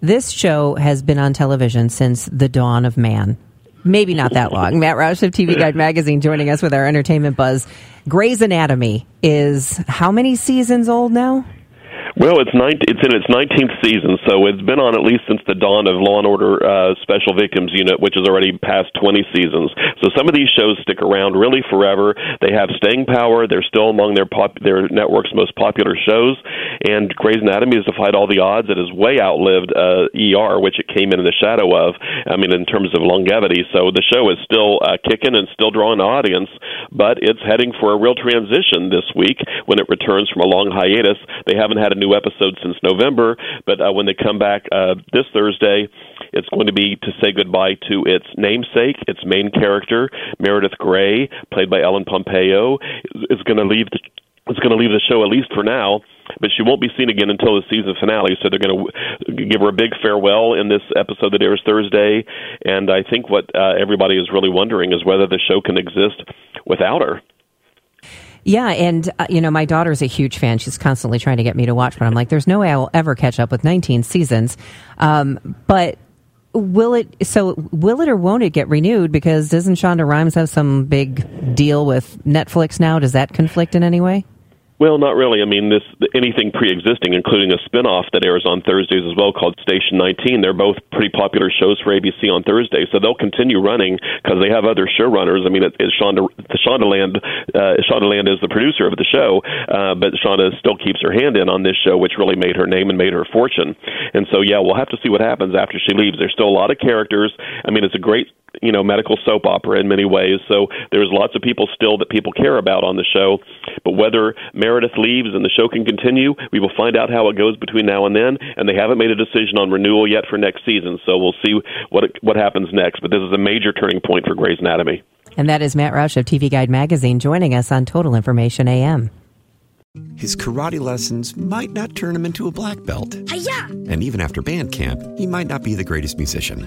This show has been on television since the dawn of man. Maybe not that long. Matt Roush of TV Guide Magazine joining us with our entertainment buzz. Grey's Anatomy is how many seasons old now? Well, it's 19, it's in its 19th season, so it's been on at least since the dawn of Law and Order uh, Special Victims Unit, which is already past 20 seasons. So some of these shows stick around really forever. They have staying power. They're still among their pop, their network's most popular shows. And Grey's Anatomy has defied all the odds. It has way outlived uh, ER, which it came in the shadow of. I mean, in terms of longevity. So the show is still uh, kicking and still drawing an audience, but it's heading for a real transition this week when it returns from a long hiatus. They haven't had a new episode since November, but uh, when they come back uh, this Thursday, it's going to be to say goodbye to its namesake, its main character, Meredith Grey, played by Ellen Pompeo, is going to leave the is going to leave the show at least for now, but she won't be seen again until the season finale. So they're going to give her a big farewell in this episode that airs Thursday. And I think what uh, everybody is really wondering is whether the show can exist without her. Yeah, and uh, you know, my daughter's a huge fan. She's constantly trying to get me to watch, but I'm like, there's no way I will ever catch up with 19 seasons. Um, but will it? So will it or won't it get renewed? Because doesn't Shonda Rhimes have some big deal with Netflix now? Does that conflict in any way? Well, not really. I mean, this anything pre-existing, including a spin-off that airs on Thursdays as well called Station 19. They're both pretty popular shows for ABC on Thursday, so they'll continue running because they have other showrunners. I mean, it, it's Shonda, Shondaland. Uh, Shondaland is the producer of the show, uh, but Shonda still keeps her hand in on this show, which really made her name and made her fortune. And so, yeah, we'll have to see what happens after she leaves. There's still a lot of characters. I mean, it's a great you know medical soap opera in many ways. So there's lots of people still that people care about on the show. But whether Meredith leaves and the show can continue, we will find out how it goes between now and then. And they haven't made a decision on renewal yet for next season. So we'll see what what happens next. But this is a major turning point for Grey's Anatomy. And that is Matt Roush of TV Guide Magazine joining us on Total Information AM. His karate lessons might not turn him into a black belt. Hi-ya! And even after band camp, he might not be the greatest musician.